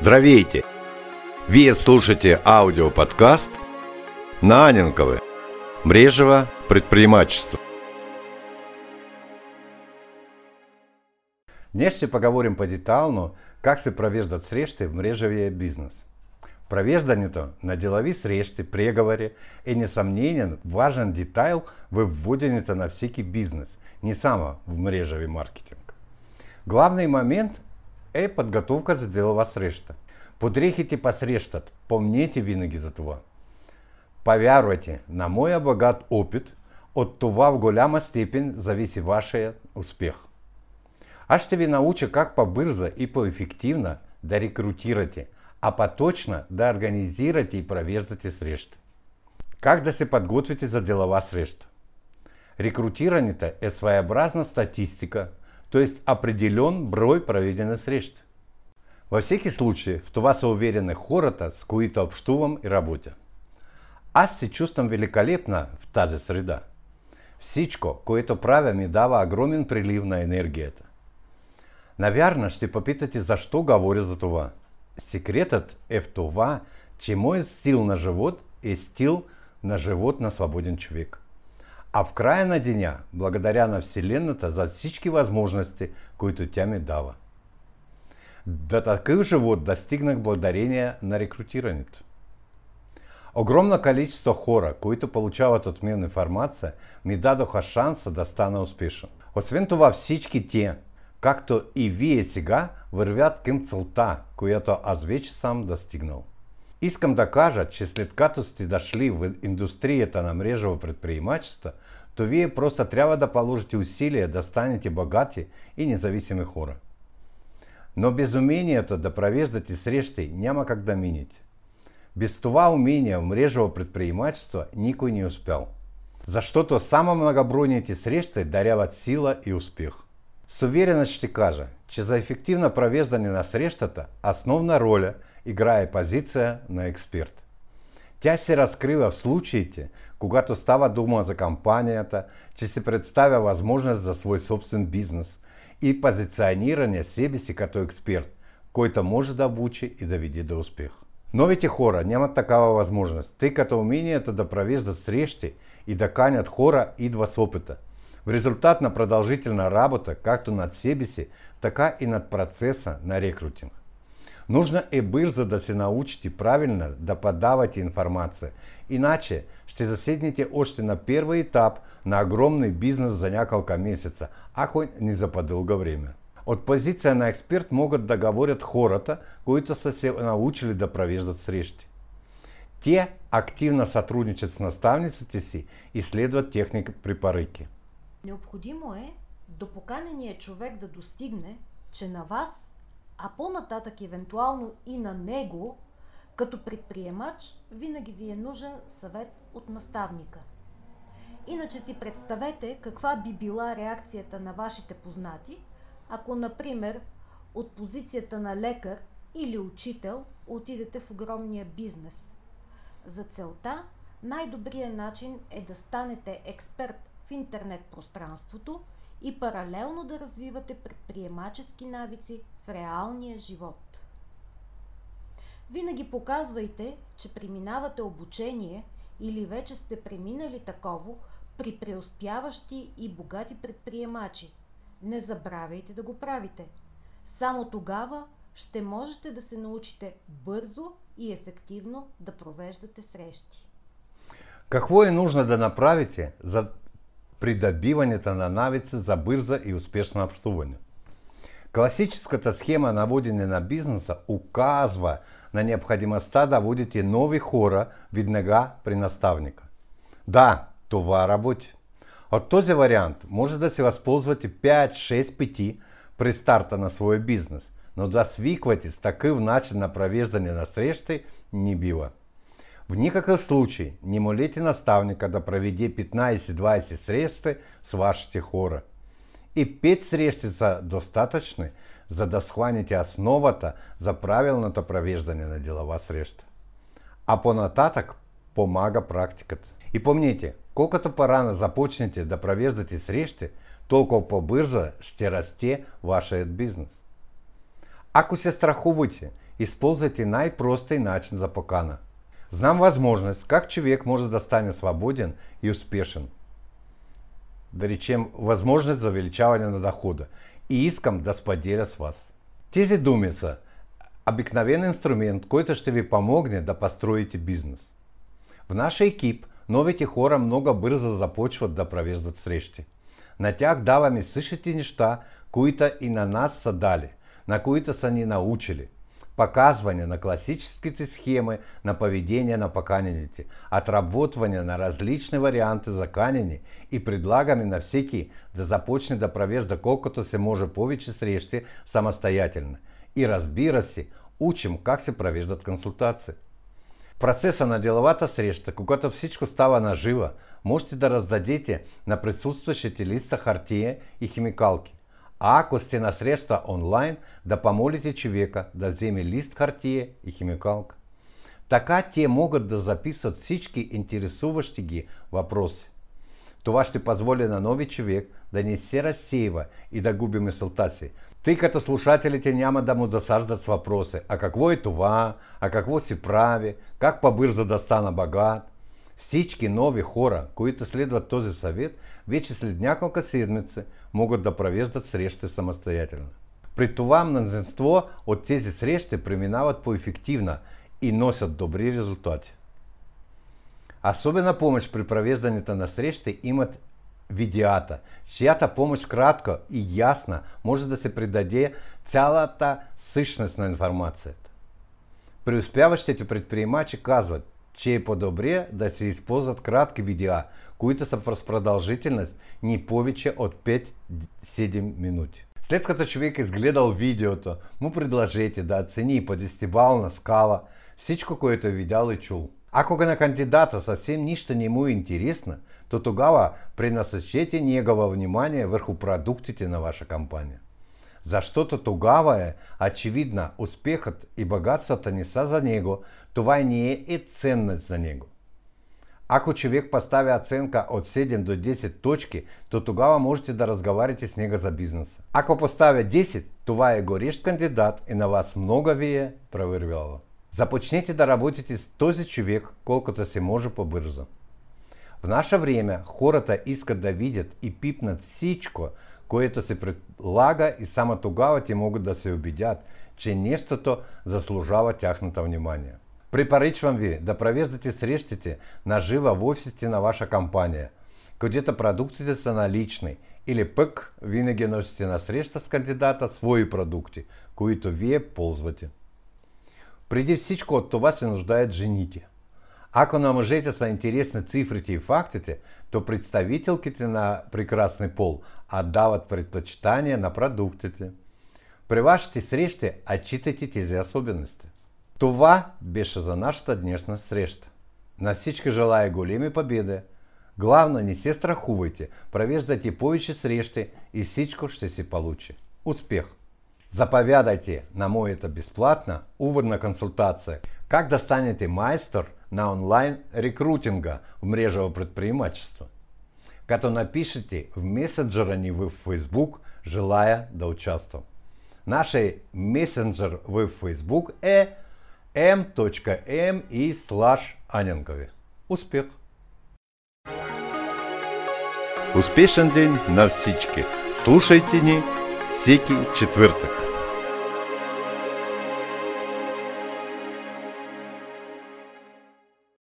Здравейте! Вы слушаете аудиоподкаст Наненковы. Брежево предпринимательство. Днес ще поговорим по-детално как се провеждат срещи в мрежовия бизнес. Провеждането на делови срещи, преговори е несъмненен важен детайл в вводенето на всеки бизнес, не само в мрежови маркетинг. Главный момент е подготовка за делова среща. Подрехите посрещат, помните винаги за това. Повярвайте, на моя богат опит, от това в голяма степен зависи вашия успех. Аз ще ви науча как по-бързо и по-ефективно да рекрутирате, а по-точно да организирате и провеждате срещи. Как да се подготвите за делова среща? Рекрутирането е своеобразна статистика, то есть определен брой проведени срещи. Во всеки случай, в това са уверены хората, с които общувам и работя. Аз се чувствам великолепно в тази среда. Всичко, което правя, ми дава огромен прилив на енергията. Навярно, ще попитате, защо говоря за това. Секретът е в това, че стил на живот е стил на живот на свободен човек. А в края на деня, благодаря на Вселената за всички възможности, които тя ми дава. До таких живот достигнах благодарение на рекрутирането. Огромное количество хора, които получават от мен информация, ми дадоха шанса да стана успешен. Освен това, всички те, както и вие сега, вървят към целта, която аз вече сам достигнал. Искам да кажа, че след като сте дошли в индустрията на мрежово предприемачество, то вие просто трябва да положите усилия да станете богати и независими хора. Но без умението да провеждате срещи няма как да минете. Без това умение в мрежово предприемачество никой не успел. Защото само многобройните срещи даряват сила и успех. С уверенностью кажа, че за ефективно провеждане на срещата основна роля играе позиция на експерт. Тя се разкрива в случаите, когато става дума за компанията, че се представя възможност за свой собствен бизнес и позициониране себе си като експерт, който може да обучи и да веде до успех. Новите хора нямат такава възможност, тъй като умението да провеждат срещи и да канят хора идва с опита. В результат на продължительна работа, както над себе си, така и над процеса на рекрутинг. Нужно е бързо да се научите правильно да подавате информация, иначе ще заседнете още на първи етап на огромный бизнес за няколко месеца, ако не за по-дълго време. От позиция на експерт могат да говорят хората, които са се научили да провеждат срещи. Те активно сътрудничат с наставниците си и следват техни препоръки. Необходимо е до поканения човек да достигне, че на вас а по-нататък евентуално и на него, като предприемач, винаги ви е нужен съвет от наставника. Иначе си представете каква би била реакцията на вашите познати, ако, например, от позицията на лекар или учител отидете в огромния бизнес. За целта най-добрият начин е да станете експерт в интернет пространството – и паралелно да развивате предприемачески навици в реалния живот. Винаги показвайте, че преминавате обучение или вече сте преминали таково при преуспяващи и богати предприемачи. Не забравяйте да го правите. Само тогава ще можете да се научите бързо и ефективно да провеждате срещи. Какво е нужно да направите, за придобиването на навици за бързо и успешно общуване. Классическая схема наводения на бизнеса указва на необходимостта да водите нови хора веднага при наставника. Да, това работи. От този вариант може да се възползвате 5-6 пъти при старта на свой бизнес, но да свиквате с такъв начин на провеждане на срещи не бива. В никакъв случай не молите наставника да проведе 15-20 срещи с вашите хора. И 5 срещи са достатъчни, за да схванете основата за правилното провеждане на делова среща. А понататък помага практиката. И помните, колкото по-рано започнете да провеждате срещи, толкова по-бързо ще расте вашият бизнес. Ако се страхувате, използвайте най-простый начин за покана. Знам возможность, как человек может да стане свободен и успешен. Да речем, возможность за на дохода. И искам да споделя с вас. Тези думи са обикновен инструмент, който ще ви помогне да построите бизнес. В наш екип новите хора много бързо започват да провеждат срещи. На тях даваме същите неща, които и на нас са дали, на които са ни научили. Показване на классические схемы на поведение на поканените, отработване на различни варианти за канени и предлагаме на всеки да започне да провежда колкото се може повече срещи самостоятельно. И разбира учим как се провеждат консултации. Процеса на деловата среща, когато всичко става наживо, можете да раздадете на присутствующите листа хартия и химикалки. А ако сте на среща онлайн, да помолите човека да вземе лист хартия и химикалка. Така те могат да записват всички интересуващи ги въпроси. Това ще позволи на нови човек да не се разсеива и да губи мисълта си, тъй като слушателите няма да му досаждат с въпроси, а какво е това, а какво си прави, как по-бързо да стана богат. Всички нови хора, които следват този съвет, вече след няколко седмици могат да провеждат срещи самостоятельно. При това мнозинство от тези срещи преминават по-ефективно и носят добри резултати. Особена помощь при провеждането на срещи имат видеята, чиято помощь кратко и ясно може да се придаде цялата същност на информацията. Преуспяващите предприемачи казват, че по-добре да се използват кратки видеа, които са с продължителност не повече от 5-7 минути. След като човек изгледал видеото, му предложите да оцени по 10 скала всичко, което видял и чул. Ако на кандидата совсем нищо не му интересно, то тогава пренасочите негово внимание върху продуктите на ваша компания. Защото тогава е очевидно успехът и богатството не за него, това не и ценность за него. Ако човек поставя оценка от 7 до 10 точки, то тогава можете да разговаряте с него за бизнеса. Ако поставя 10, това е горещ кандидат и на вас много ви е провервяло. Започнете да работите с този човек колкото се може по-бързо. В наше время хората искат видят и пипнат всичко, което се предлага и само тогава те могат да се убедят, че нещото заслужава тяхното внимание. Препоръчвам ви да провеждате срещите наживо в офисите на ваша компания, където продуктите са налични, или пък винаги носите на среща с кандидата свои продукти, които вие ползвате. Преди всичко от това се нуждаят жените. Ако на мъжете са интересни цифрите и фактите, то представителките на прекрасный пол отдават предпочитание на продуктите. При вашите срещи отчитайте тези особености. Това беше за нашата днешна среща. На всички желая големи победи. Главное, не се страхувайте, провеждайте повече срещи и всичко ще се получи. Успех! Заповядайте на моята бесплатна уводна консультация «Как достанете майстер на онлайн рекрутинга в мрежово предпринимательство», като напишите в мессенджера ни в Facebook, желая да участвам. Нашей мессенджер в Facebook е m.m и слаш Аненкови. Успех! Успешен день на всички! Слушайте ни всеки четвъртък.